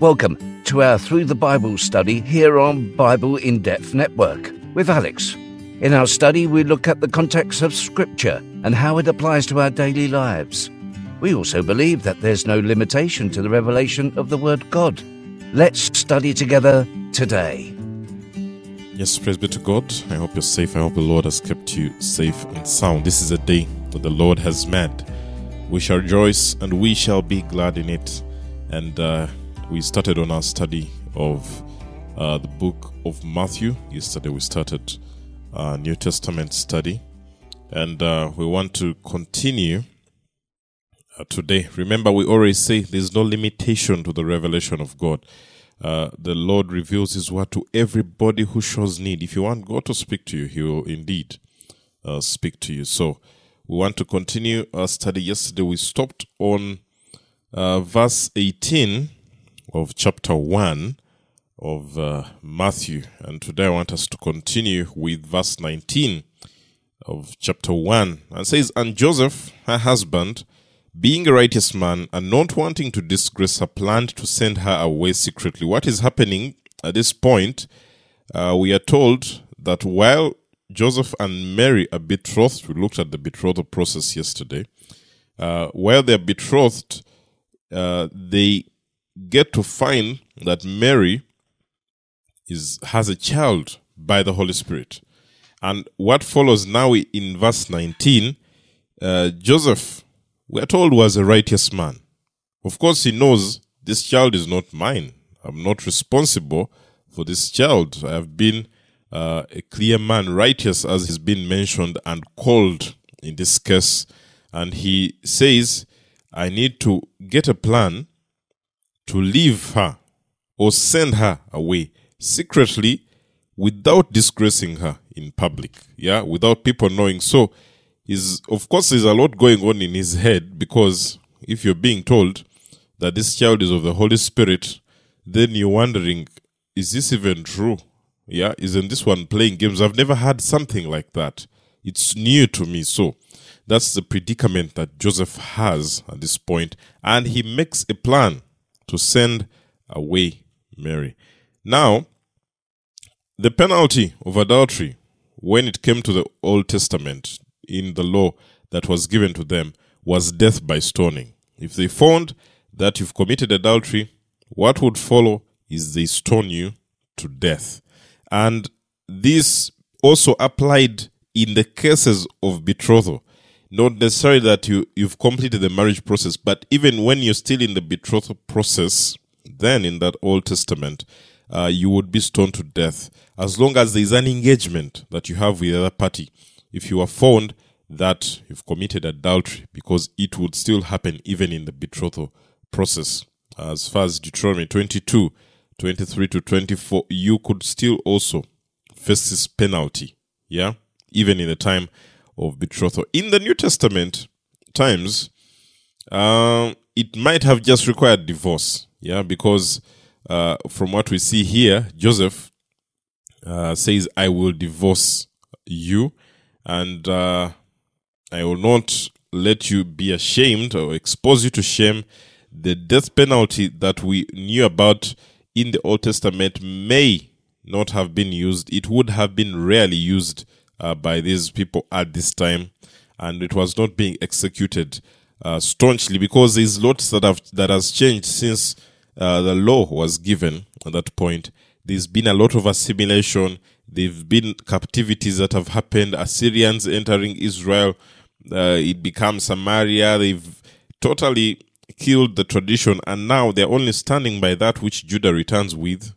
Welcome to our Through the Bible study here on Bible in Depth Network with Alex. In our study, we look at the context of Scripture and how it applies to our daily lives. We also believe that there's no limitation to the revelation of the Word God. Let's study together today. Yes, praise be to God. I hope you're safe. I hope the Lord has kept you safe and sound. This is a day that the Lord has made. We shall rejoice and we shall be glad in it. And uh, we started on our study of uh, the book of Matthew. Yesterday we started our New Testament study, and uh, we want to continue uh, today. Remember, we always say there's no limitation to the revelation of God. Uh, the Lord reveals His word to everybody who shows need. If you want God to speak to you, He will indeed uh, speak to you. So, we want to continue our study. Yesterday we stopped on uh, verse 18 of chapter 1 of uh, Matthew. And today I want us to continue with verse 19 of chapter 1. And says, And Joseph, her husband, being a righteous man and not wanting to disgrace her, planned to send her away secretly. What is happening at this point? Uh, we are told that while Joseph and Mary are betrothed, we looked at the betrothal process yesterday. Uh, while they're betrothed, uh, they get to find that Mary is has a child by the Holy Spirit. And what follows now in verse 19, uh, Joseph, we are told, was a righteous man. Of course, he knows this child is not mine. I'm not responsible for this child. I have been uh, a clear man, righteous as he's been mentioned and called in this case. And he says, I need to get a plan to leave her or send her away secretly without disgracing her in public. Yeah, without people knowing. So, is of course, there's a lot going on in his head because if you're being told that this child is of the Holy Spirit, then you're wondering, is this even true? Yeah, isn't this one playing games? I've never had something like that. It's new to me. So, that's the predicament that Joseph has at this point, and he makes a plan to send away Mary. Now, the penalty of adultery, when it came to the Old Testament in the law that was given to them, was death by stoning. If they found that you've committed adultery, what would follow is they stone you to death. And this also applied in the cases of betrothal not necessarily that you you've completed the marriage process but even when you're still in the betrothal process then in that old testament uh, you would be stoned to death as long as there is an engagement that you have with the other party. If you are found that you've committed adultery because it would still happen even in the betrothal process. As far as deuteronomy 22 23 to 24 you could still also face this penalty yeah? Even in the time of betrothal. In the New Testament times, uh, it might have just required divorce, yeah, because uh, from what we see here, Joseph uh, says, I will divorce you and uh, I will not let you be ashamed or expose you to shame. The death penalty that we knew about in the Old Testament may not have been used, it would have been rarely used uh, by these people at this time, and it was not being executed uh, staunchly because there's lots that have that has changed since uh, the law was given at that point. There's been a lot of assimilation. There've been captivities that have happened. Assyrians entering Israel. Uh, it becomes Samaria. They've totally killed the tradition, and now they're only standing by that which Judah returns with.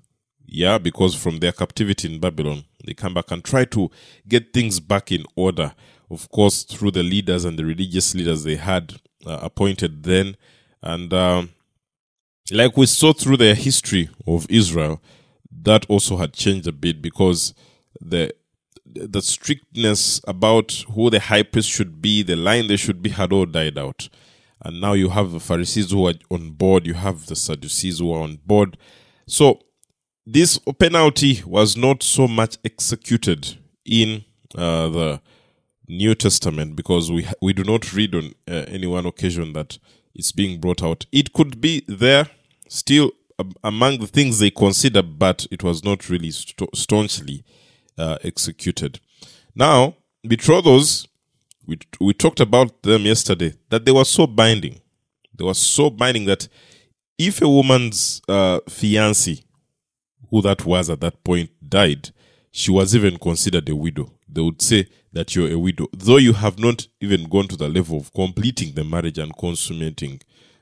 Yeah, because from their captivity in Babylon, they come back and try to get things back in order. Of course, through the leaders and the religious leaders they had uh, appointed then. And um, like we saw through the history of Israel, that also had changed a bit because the the strictness about who the high priest should be, the line they should be, had all died out. And now you have the Pharisees who are on board, you have the Sadducees who are on board. So this penalty was not so much executed in uh, the New Testament because we we do not read on uh, any one occasion that it's being brought out. It could be there still among the things they consider, but it was not really staunchly uh, executed. Now, betrothals, we, we talked about them yesterday, that they were so binding. They were so binding that if a woman's uh, fiancé, who that was at that point, died, she was even considered a widow. They would say that you're a widow, though you have not even gone to the level of completing the marriage and consummating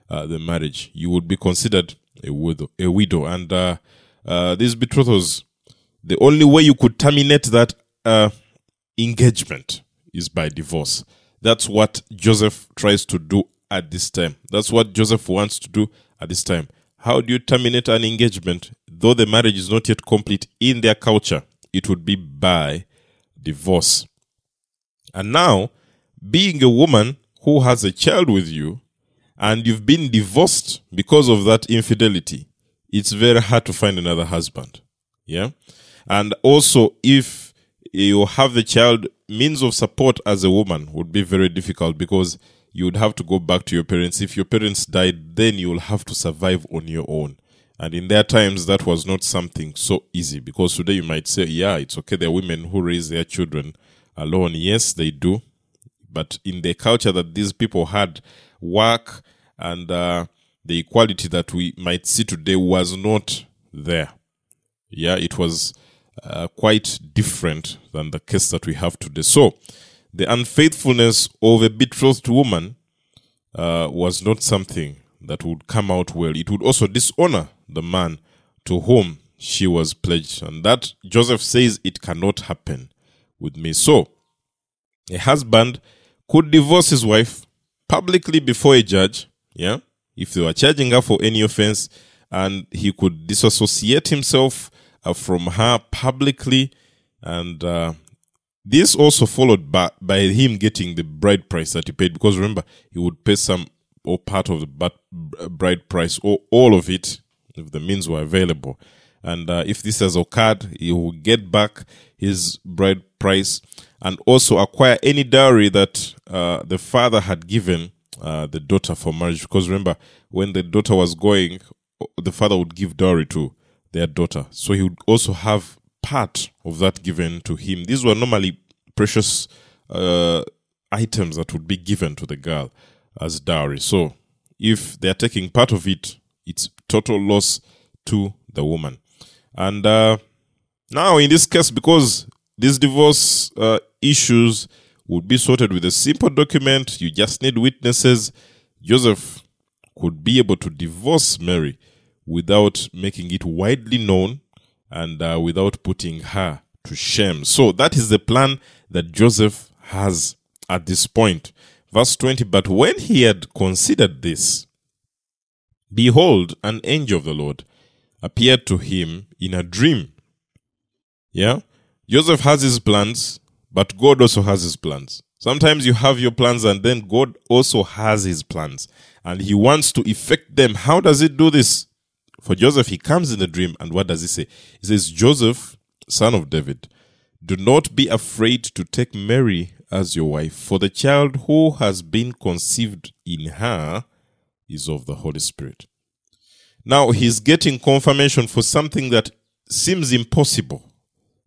uh, the marriage. You would be considered a widow. A widow, and uh, uh, these betrothals, the only way you could terminate that uh, engagement is by divorce. That's what Joseph tries to do at this time. That's what Joseph wants to do at this time. How do you terminate an engagement? Though the marriage is not yet complete in their culture, it would be by divorce. And now, being a woman who has a child with you and you've been divorced because of that infidelity, it's very hard to find another husband. Yeah. And also, if you have the child, means of support as a woman would be very difficult because you would have to go back to your parents. If your parents died, then you will have to survive on your own. And in their times, that was not something so easy because today you might say, yeah, it's okay. There are women who raise their children alone. Yes, they do. But in the culture that these people had, work and uh, the equality that we might see today was not there. Yeah, it was uh, quite different than the case that we have today. So, the unfaithfulness of a betrothed woman uh, was not something that would come out well. It would also dishonor the man to whom she was pledged. And that Joseph says it cannot happen with me. So, a husband could divorce his wife publicly before a judge, yeah, if they were charging her for any offense, and he could disassociate himself uh, from her publicly. And uh, this also followed by, by him getting the bride price that he paid, because remember, he would pay some or part of the bride price or all of it if the means were available. And uh, if this has occurred, he will get back his bride price and also acquire any dowry that uh, the father had given uh, the daughter for marriage. Because remember, when the daughter was going, the father would give dowry to their daughter. So he would also have part of that given to him. These were normally precious uh, items that would be given to the girl as dowry. So if they're taking part of it, it's total loss to the woman. And uh, now, in this case, because these divorce uh, issues would be sorted with a simple document, you just need witnesses. Joseph could be able to divorce Mary without making it widely known and uh, without putting her to shame. So that is the plan that Joseph has at this point. Verse 20 But when he had considered this, behold, an angel of the Lord appeared to him in a dream. Yeah? Joseph has his plans, but God also has his plans. Sometimes you have your plans and then God also has his plans and he wants to effect them. How does he do this? For Joseph, he comes in a dream and what does he say? He says, Joseph, son of David, do not be afraid to take Mary as your wife, for the child who has been conceived in her is of the Holy Spirit. Now he's getting confirmation for something that seems impossible,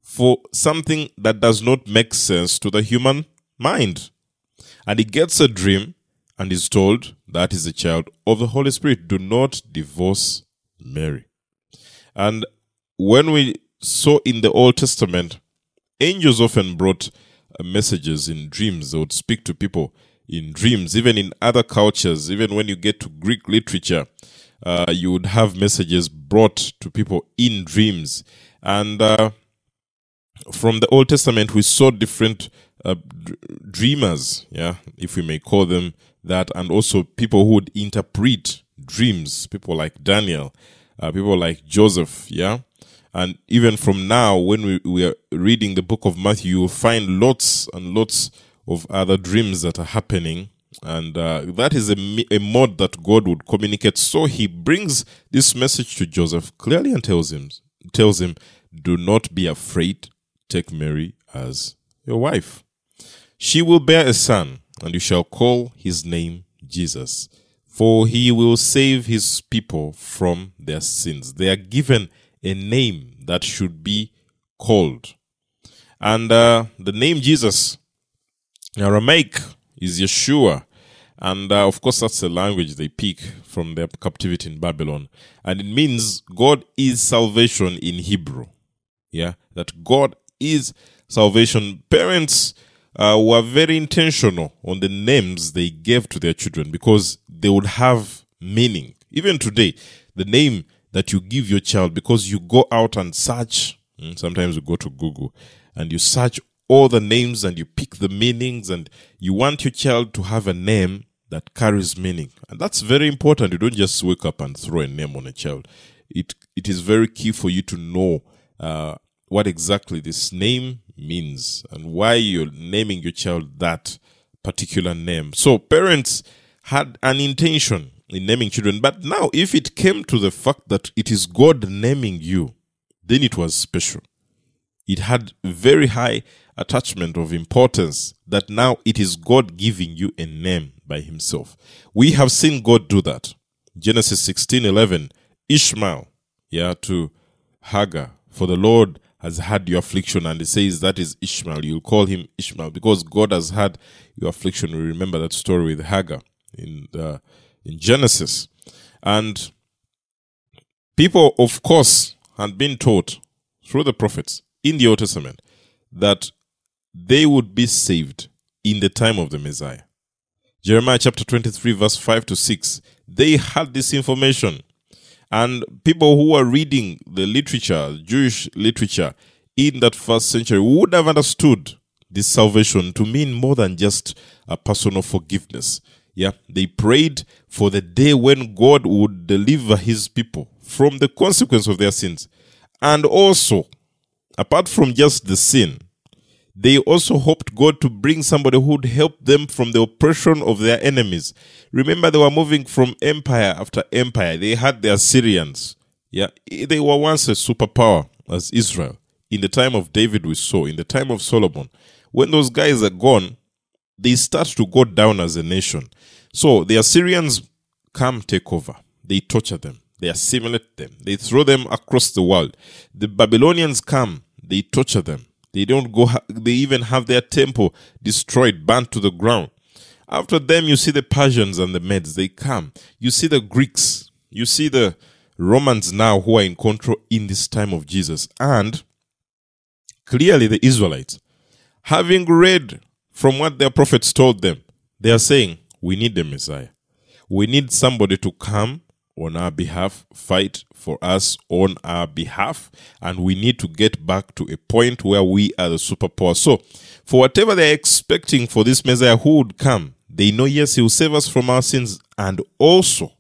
for something that does not make sense to the human mind. And he gets a dream and is told that is a child of the Holy Spirit. Do not divorce Mary. And when we saw in the Old Testament, angels often brought messages in dreams. They would speak to people in dreams, even in other cultures, even when you get to Greek literature, uh, you would have messages brought to people in dreams. And uh, from the Old Testament, we saw different uh, d- dreamers, yeah, if we may call them that, and also people who would interpret dreams, people like Daniel, uh, people like Joseph, yeah. And even from now, when we, we are reading the book of Matthew, you will find lots and lots of other dreams that are happening. And uh, that is a, a mode that God would communicate. So he brings this message to Joseph clearly and tells him, tells him, do not be afraid. Take Mary as your wife. She will bear a son, and you shall call his name Jesus, for he will save his people from their sins. They are given a name that should be called. And uh, the name Jesus, Aramaic, is Yeshua. And uh, of course, that's the language they pick from their captivity in Babylon. And it means God is salvation in Hebrew. Yeah, that God is salvation. Parents uh, were very intentional on the names they gave to their children because they would have meaning. Even today, the name that you give your child, because you go out and search, hmm, sometimes you go to Google and you search all the names and you pick the meanings and you want your child to have a name that carries meaning. And that's very important. You don't just wake up and throw a name on a child. It, it is very key for you to know uh, what exactly this name means and why you're naming your child that particular name. So parents had an intention in naming children, but now if it came to the fact that it is God naming you, then it was special. It had very high attachment of importance that now it is God giving you a name by himself. We have seen God do that. Genesis 16, 11, Ishmael, yeah, to Hagar, for the Lord has had your affliction, and he says that is Ishmael. You'll call him Ishmael because God has had your affliction. We remember that story with Hagar in the, in Genesis, and people, of course, had been taught through the prophets in the Old Testament that they would be saved in the time of the Messiah. Jeremiah chapter 23, verse 5 to 6. They had this information and people who were reading the literature, Jewish literature in that first century, would have understood this salvation to mean more than just a personal forgiveness. Yeah, they prayed for the day when God would deliver his people from the consequence of their sins. And also, apart from just the sin, they also hoped God to bring somebody who would help them from the oppression of their enemies. Remember, they were moving from empire after empire. They had the Assyrians. Yeah, they were once a superpower as Israel. In the time of David, we saw. In the time of Solomon, when those guys are gone, they start to go down as a nation. So the Assyrians come take over. They torture them. They assimilate them. They throw them across the world. The Babylonians come. They torture them they don't go, they even have their temple destroyed, burnt to the ground. After them, you see the Persians and the Medes, they come. You see the Greeks, you see the Romans now who are in control in this time of Jesus. And clearly, the Israelites, having read from what their prophets told them, they are saying, We need the Messiah. We need somebody to come on our behalf, fight for us on our behalf, and we need to get back to a point where we are the superpower. So, for whatever they're expecting for this Messiah who would come, they know, yes, he will save us from our sins and also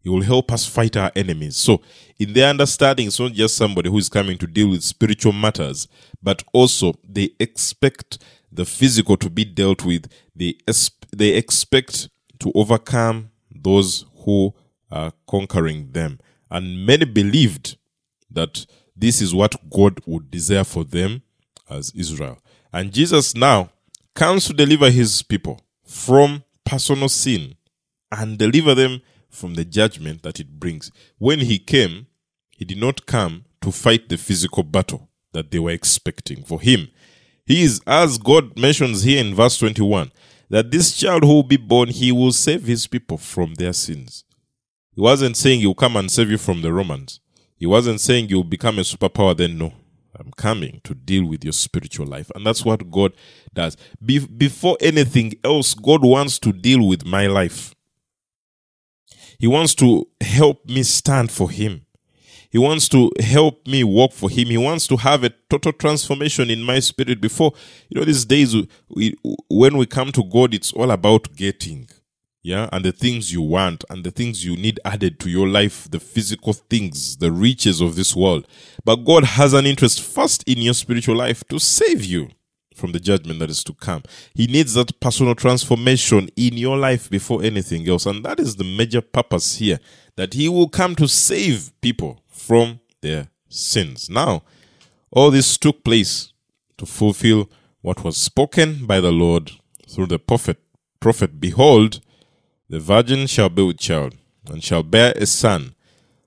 he will help us fight our enemies. So, in their understanding, it's not just somebody who is coming to deal with spiritual matters, but also they expect the physical to be dealt with. They, they expect to overcome those who are conquering them. And many believed that this is what God would desire for them as Israel. And Jesus now comes to deliver his people from personal sin and deliver them from the judgment that it brings. When he came, he did not come to fight the physical battle that they were expecting. For him, he is, as God mentions here in verse 21, that this child who will be born, he will save his people from their sins. He wasn't saying he'll come and save you from the Romans. He wasn't saying you'll become a superpower then. No, I'm coming to deal with your spiritual life. And that's what God does. Be- before anything else, God wants to deal with my life. He wants to help me stand for Him. He wants to help me work for Him. He wants to have a total transformation in my spirit. Before, you know, these days, we, when we come to God, it's all about getting yeah and the things you want and the things you need added to your life the physical things the riches of this world but god has an interest first in your spiritual life to save you from the judgment that is to come he needs that personal transformation in your life before anything else and that is the major purpose here that he will come to save people from their sins now all this took place to fulfill what was spoken by the lord through the prophet prophet behold The virgin shall be with child, and shall bear a son,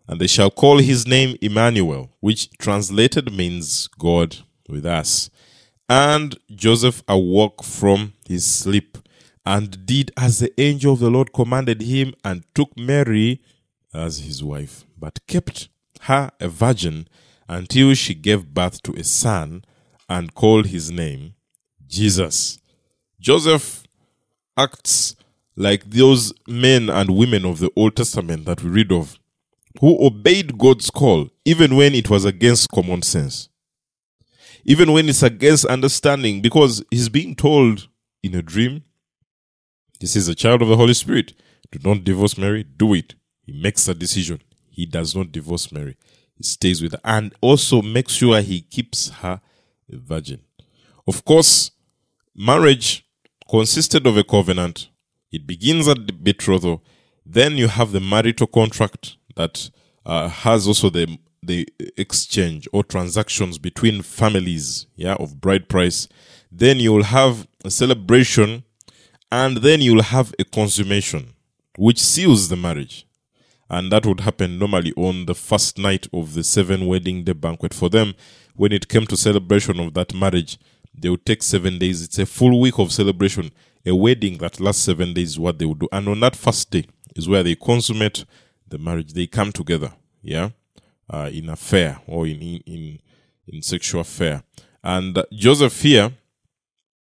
and they shall call his name Emmanuel, which translated means God with us. And Joseph awoke from his sleep, and did as the angel of the Lord commanded him, and took Mary as his wife, but kept her a virgin until she gave birth to a son, and called his name Jesus. Joseph acts like those men and women of the Old Testament that we read of, who obeyed God's call even when it was against common sense, even when it's against understanding, because he's being told in a dream, This is a child of the Holy Spirit. Do not divorce Mary, do it. He makes a decision. He does not divorce Mary. He stays with her and also makes sure he keeps her a virgin. Of course, marriage consisted of a covenant. It begins at the betrothal. Then you have the marital contract that uh, has also the the exchange or transactions between families, yeah, of bride price. Then you will have a celebration, and then you will have a consummation, which seals the marriage. And that would happen normally on the first night of the seven wedding day banquet. For them, when it came to celebration of that marriage, they would take seven days. It's a full week of celebration. A wedding that lasts seven days is what they would do. And on that first day is where they consummate the marriage. They come together, yeah, uh, in affair or in, in, in, sexual affair. And Joseph here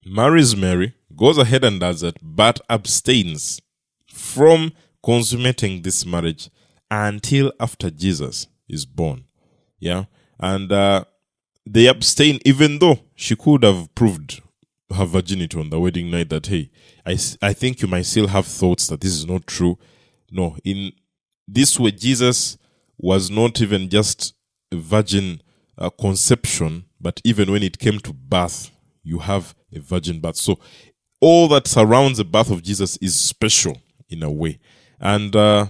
marries Mary, goes ahead and does it, but abstains from consummating this marriage until after Jesus is born. Yeah. And uh, they abstain, even though she could have proved her virginity on the wedding night that, hey, I, I think you might still have thoughts that this is not true. No, in this way, Jesus was not even just a virgin uh, conception, but even when it came to birth, you have a virgin birth. So all that surrounds the birth of Jesus is special in a way. And uh,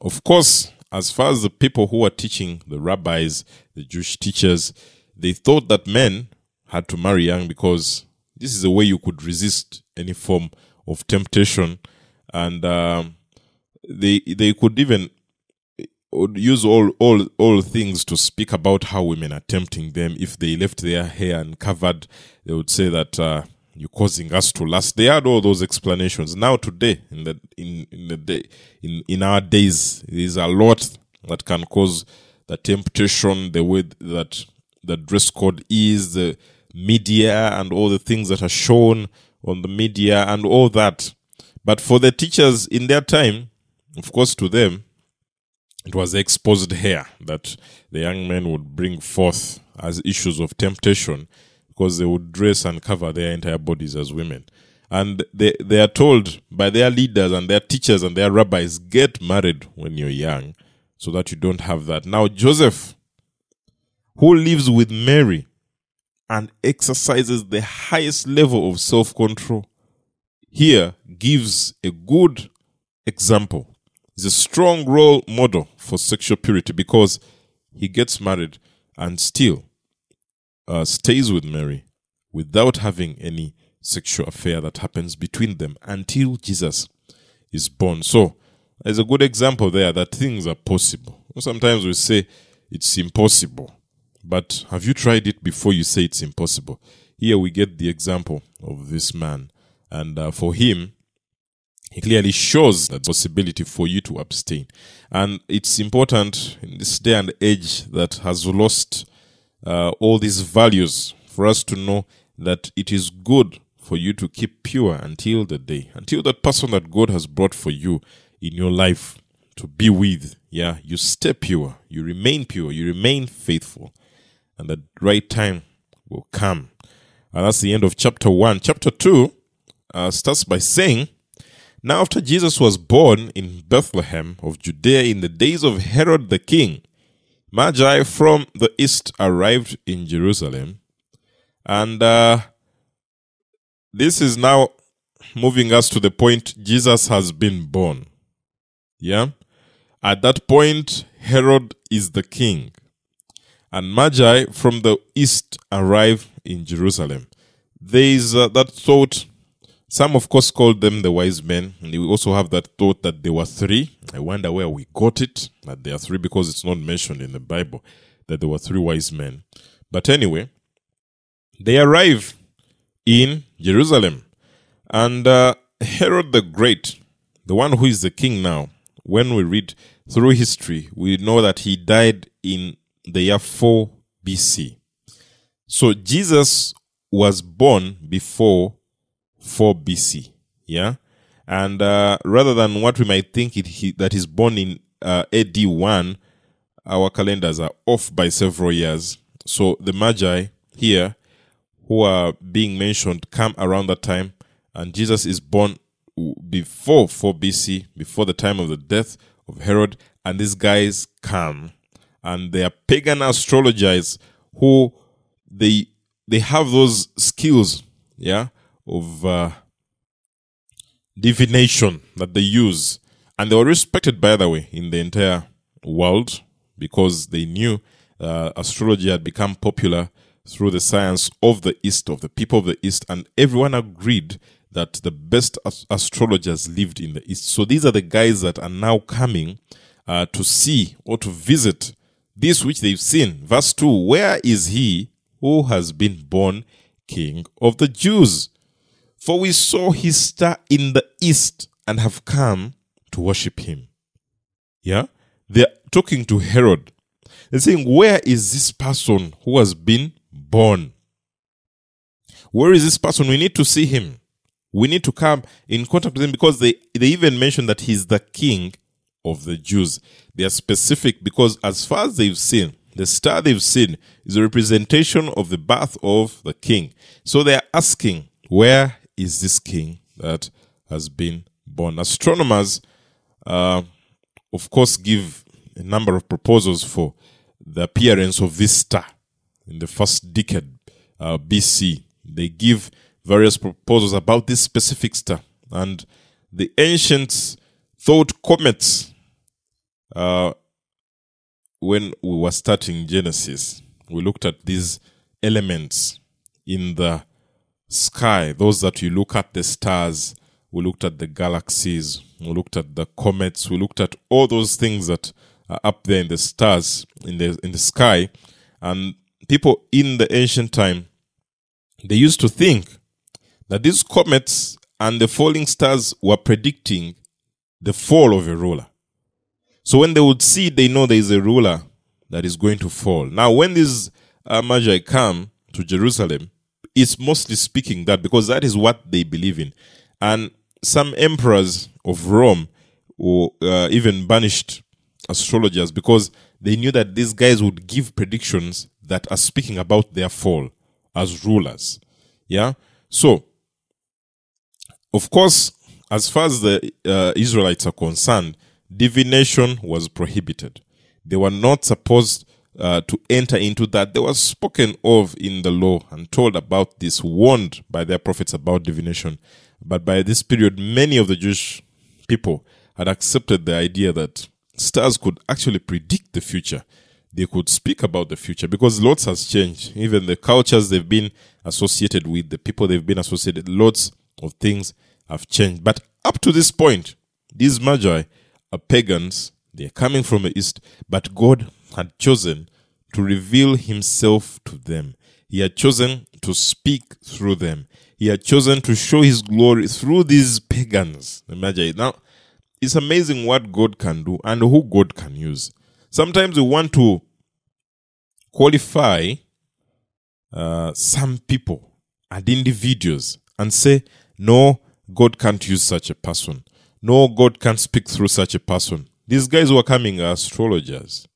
of course, as far as the people who were teaching, the rabbis, the Jewish teachers, they thought that men had to marry young because this is a way you could resist any form of temptation, and um, they they could even use all all all things to speak about how women are tempting them. If they left their hair uncovered, they would say that. Uh, you're causing us to lust. They had all those explanations. Now today, in the in, in the day in, in our days, there's a lot that can cause the temptation, the way that the dress code is, the media and all the things that are shown on the media and all that. But for the teachers in their time, of course, to them, it was exposed hair that the young men would bring forth as issues of temptation because they would dress and cover their entire bodies as women. And they, they are told by their leaders and their teachers and their rabbis, get married when you're young so that you don't have that. Now, Joseph, who lives with Mary and exercises the highest level of self control, here gives a good example. He's a strong role model for sexual purity because he gets married and still uh, stays with Mary without having any sexual affair that happens between them until Jesus is born. So, there's a good example there that things are possible. Sometimes we say it's impossible, but have you tried it before you say it's impossible? Here we get the example of this man, and uh, for him, he clearly shows that possibility for you to abstain. And it's important in this day and age that has lost uh, all these values for us to know that it is good for you to keep pure until the day, until that person that God has brought for you in your life to be with. Yeah, you stay pure, you remain pure, you remain faithful, and the right time will come. And that's the end of chapter 1. Chapter 2 uh, starts by saying, Now after Jesus was born in Bethlehem of Judea in the days of Herod the king, Magi from the east arrived in Jerusalem, and uh, this is now moving us to the point Jesus has been born. Yeah? At that point, Herod is the king, and Magi from the east arrive in Jerusalem. There is uh, that thought Some, of course, called them the wise men. And we also have that thought that there were three. I wonder where we got it, that there are three, because it's not mentioned in the Bible that there were three wise men. But anyway, they arrive in Jerusalem. And uh, Herod the Great, the one who is the king now, when we read through history, we know that he died in the year 4 BC. So Jesus was born before 4 BC. Yeah. And uh, rather than what we might think it, he, that he's born in uh, AD 1, our calendars are off by several years. So the Magi here, who are being mentioned, come around that time, and Jesus is born before 4 BC, before the time of the death of Herod, and these guys come, and they are pagan astrologers who they they have those skills, yeah, of uh, divination that they use, and they were respected, by the way, in the entire world because they knew uh, astrology had become popular through the science of the East, of the people of the East, and everyone agreed that the best astrologers lived in the East. So these are the guys that are now coming uh, to see or to visit this which they've seen. Verse 2 Where is he who has been born King of the Jews? For we saw his star in the East and have come to worship him. Yeah? They're talking to Herod. They're saying, Where is this person who has been born? Where is this person? We need to see him. We need to come in contact with him because they, they even mention that he's the king of the Jews. They are specific because, as far as they've seen, the star they've seen is a representation of the birth of the king. So they are asking, Where is this king that has been born? Astronomers, uh, of course, give a number of proposals for the appearance of this star in the first decade uh, BC. They give various proposals about this specific star, and the ancients thought comets. Uh, when we were starting Genesis, we looked at these elements in the sky, those that you look at the stars, we looked at the galaxies, we looked at the comets, we looked at all those things that are up there in the stars in the in the sky. And people in the ancient time they used to think that these comets and the falling stars were predicting the fall of a ruler. So when they would see they know there is a ruler that is going to fall. Now when these uh, magi come to jerusalem it's mostly speaking that because that is what they believe in and some emperors of rome or uh, even banished astrologers because they knew that these guys would give predictions that are speaking about their fall as rulers. Yeah. So, of course, as far as the uh, Israelites are concerned, divination was prohibited. They were not supposed uh, to enter into that. They were spoken of in the law and told about this, warned by their prophets about divination. But by this period, many of the Jewish people had accepted the idea that stars could actually predict the future. They could speak about the future because lots has changed. Even the cultures they've been associated with, the people they've been associated, lots of things have changed. But up to this point, these magi are pagans. They're coming from the east, but God had chosen to reveal himself to them. He had chosen to speak through them. He had chosen to show his glory through these pagans, Imagine magi. Now, it's amazing what God can do and who God can use. Sometimes we want to qualify uh, some people and individuals and say, no, God can't use such a person. No, God can't speak through such a person. These guys were coming astrologers.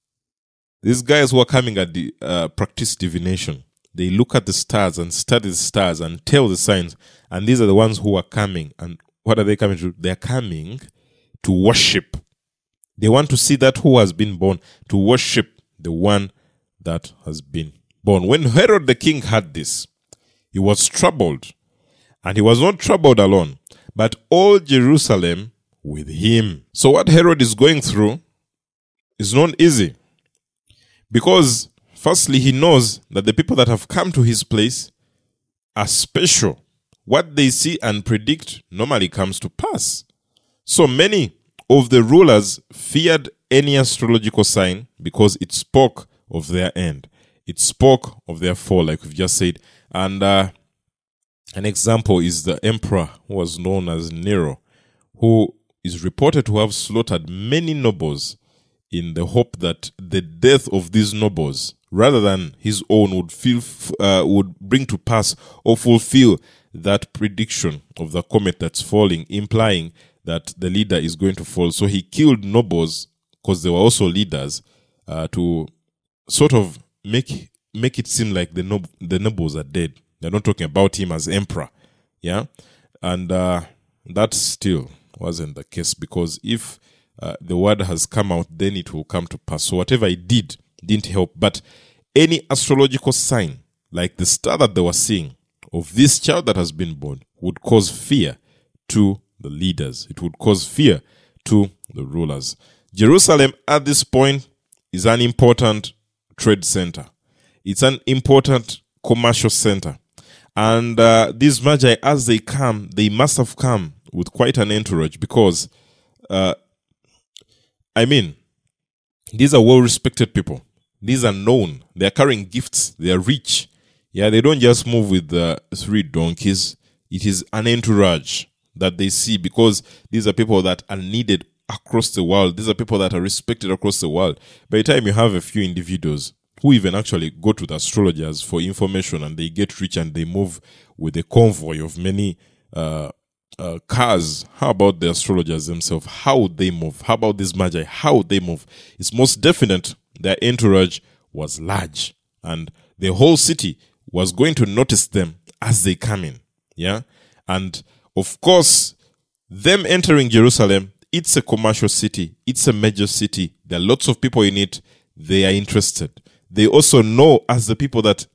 These guys who are coming at the uh, practice divination. They look at the stars and study the stars and tell the signs. And these are the ones who are coming. And what are they coming to? They're coming to worship. They want to see that who has been born, to worship the one that has been born. When Herod the king heard this, he was troubled. And he was not troubled alone, but all Jerusalem with him. So what Herod is going through is not easy. Because firstly, he knows that the people that have come to his place are special. what they see and predict normally comes to pass. So many of the rulers feared any astrological sign because it spoke of their end. It spoke of their fall, like we've just said. And uh, an example is the emperor who was known as Nero, who is reported to have slaughtered many nobles in the hope that the death of these nobles, rather than his own, would feel uh, would bring to pass or fulfill that prediction of the comet that's falling, implying that the leader is going to fall. So he killed nobles because they were also leaders uh, to sort of make make it seem like the nob- the nobles are dead. They're not talking about him as emperor, yeah, and uh, that still wasn't the case because if uh, the word has come out, then it will come to pass. So whatever he did didn't help. But any astrological sign, like the star that they were seeing of this child that has been born, would cause fear to the leaders. It would cause fear to the rulers. Jerusalem at this point is an important trade center. It's an important commercial center. And uh, these magi, as they come, they must have come with quite an entourage because, uh, I mean, these are well respected people. These are known. They are carrying gifts. They are rich. Yeah, they don't just move with uh, three donkeys. It is an entourage that they see because these are people that are needed across the world. These are people that are respected across the world. By the time you have a few individuals who even actually go to the astrologers for information and they get rich and they move with a convoy of many uh, uh, cars. How about the astrologers themselves? How would they move? How about this magi? How would they move? It's most definite their entourage was large and the whole city was going to notice them as they come in. Yeah. And of course, them entering Jerusalem, it's a commercial city, it's a major city. There are lots of people in it. They are interested. They also know, as the people, that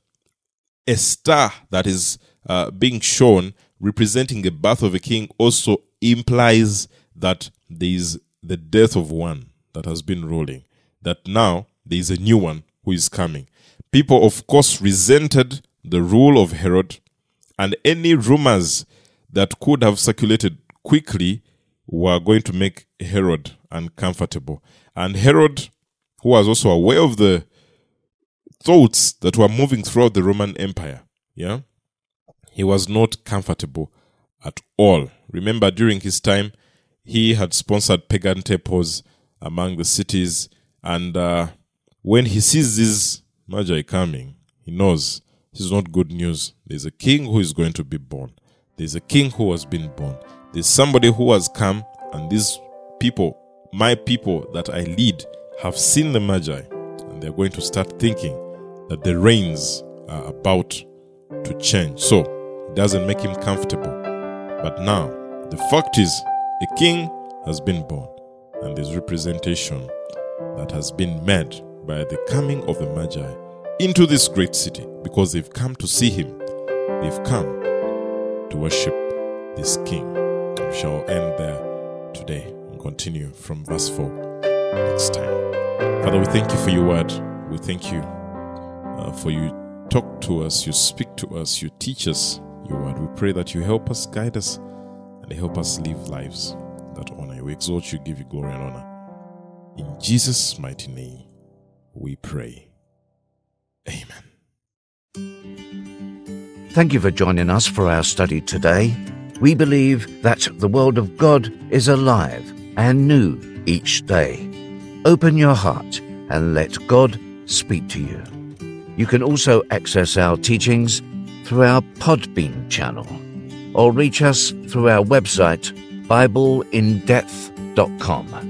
a star that is uh, being shown representing the birth of a king also implies that there is the death of one that has been ruling, that now there is a new one who is coming. People, of course, resented the rule of Herod, and any rumors that could have circulated quickly were going to make Herod uncomfortable. And Herod, who was also aware of the thoughts that were moving throughout the Roman Empire, yeah, he was not comfortable at all. Remember, during his time, he had sponsored pagan temples among the cities, and uh, when he sees these magi coming, he knows this is not good news. There's a king who is going to be born. There's a king who has been born. There's somebody who has come, and these people, my people that I lead, have seen the Magi, and they're going to start thinking that the reigns are about to change. So it doesn't make him comfortable. But now, the fact is, a king has been born, and this representation that has been made by the coming of the Magi into this great city because they've come to see him. They've come to worship this King. We shall end there today and continue from verse 4 next time. Father, we thank you for your word. We thank you uh, for you talk to us, you speak to us, you teach us your word. We pray that you help us, guide us, and help us live lives that honor you. We exalt you, give you glory and honor. In Jesus' mighty name, we pray. Amen. Thank you for joining us for our study today. We believe that the Word of God is alive and new each day. Open your heart and let God speak to you. You can also access our teachings through our Podbean channel or reach us through our website, BibleInDepth.com.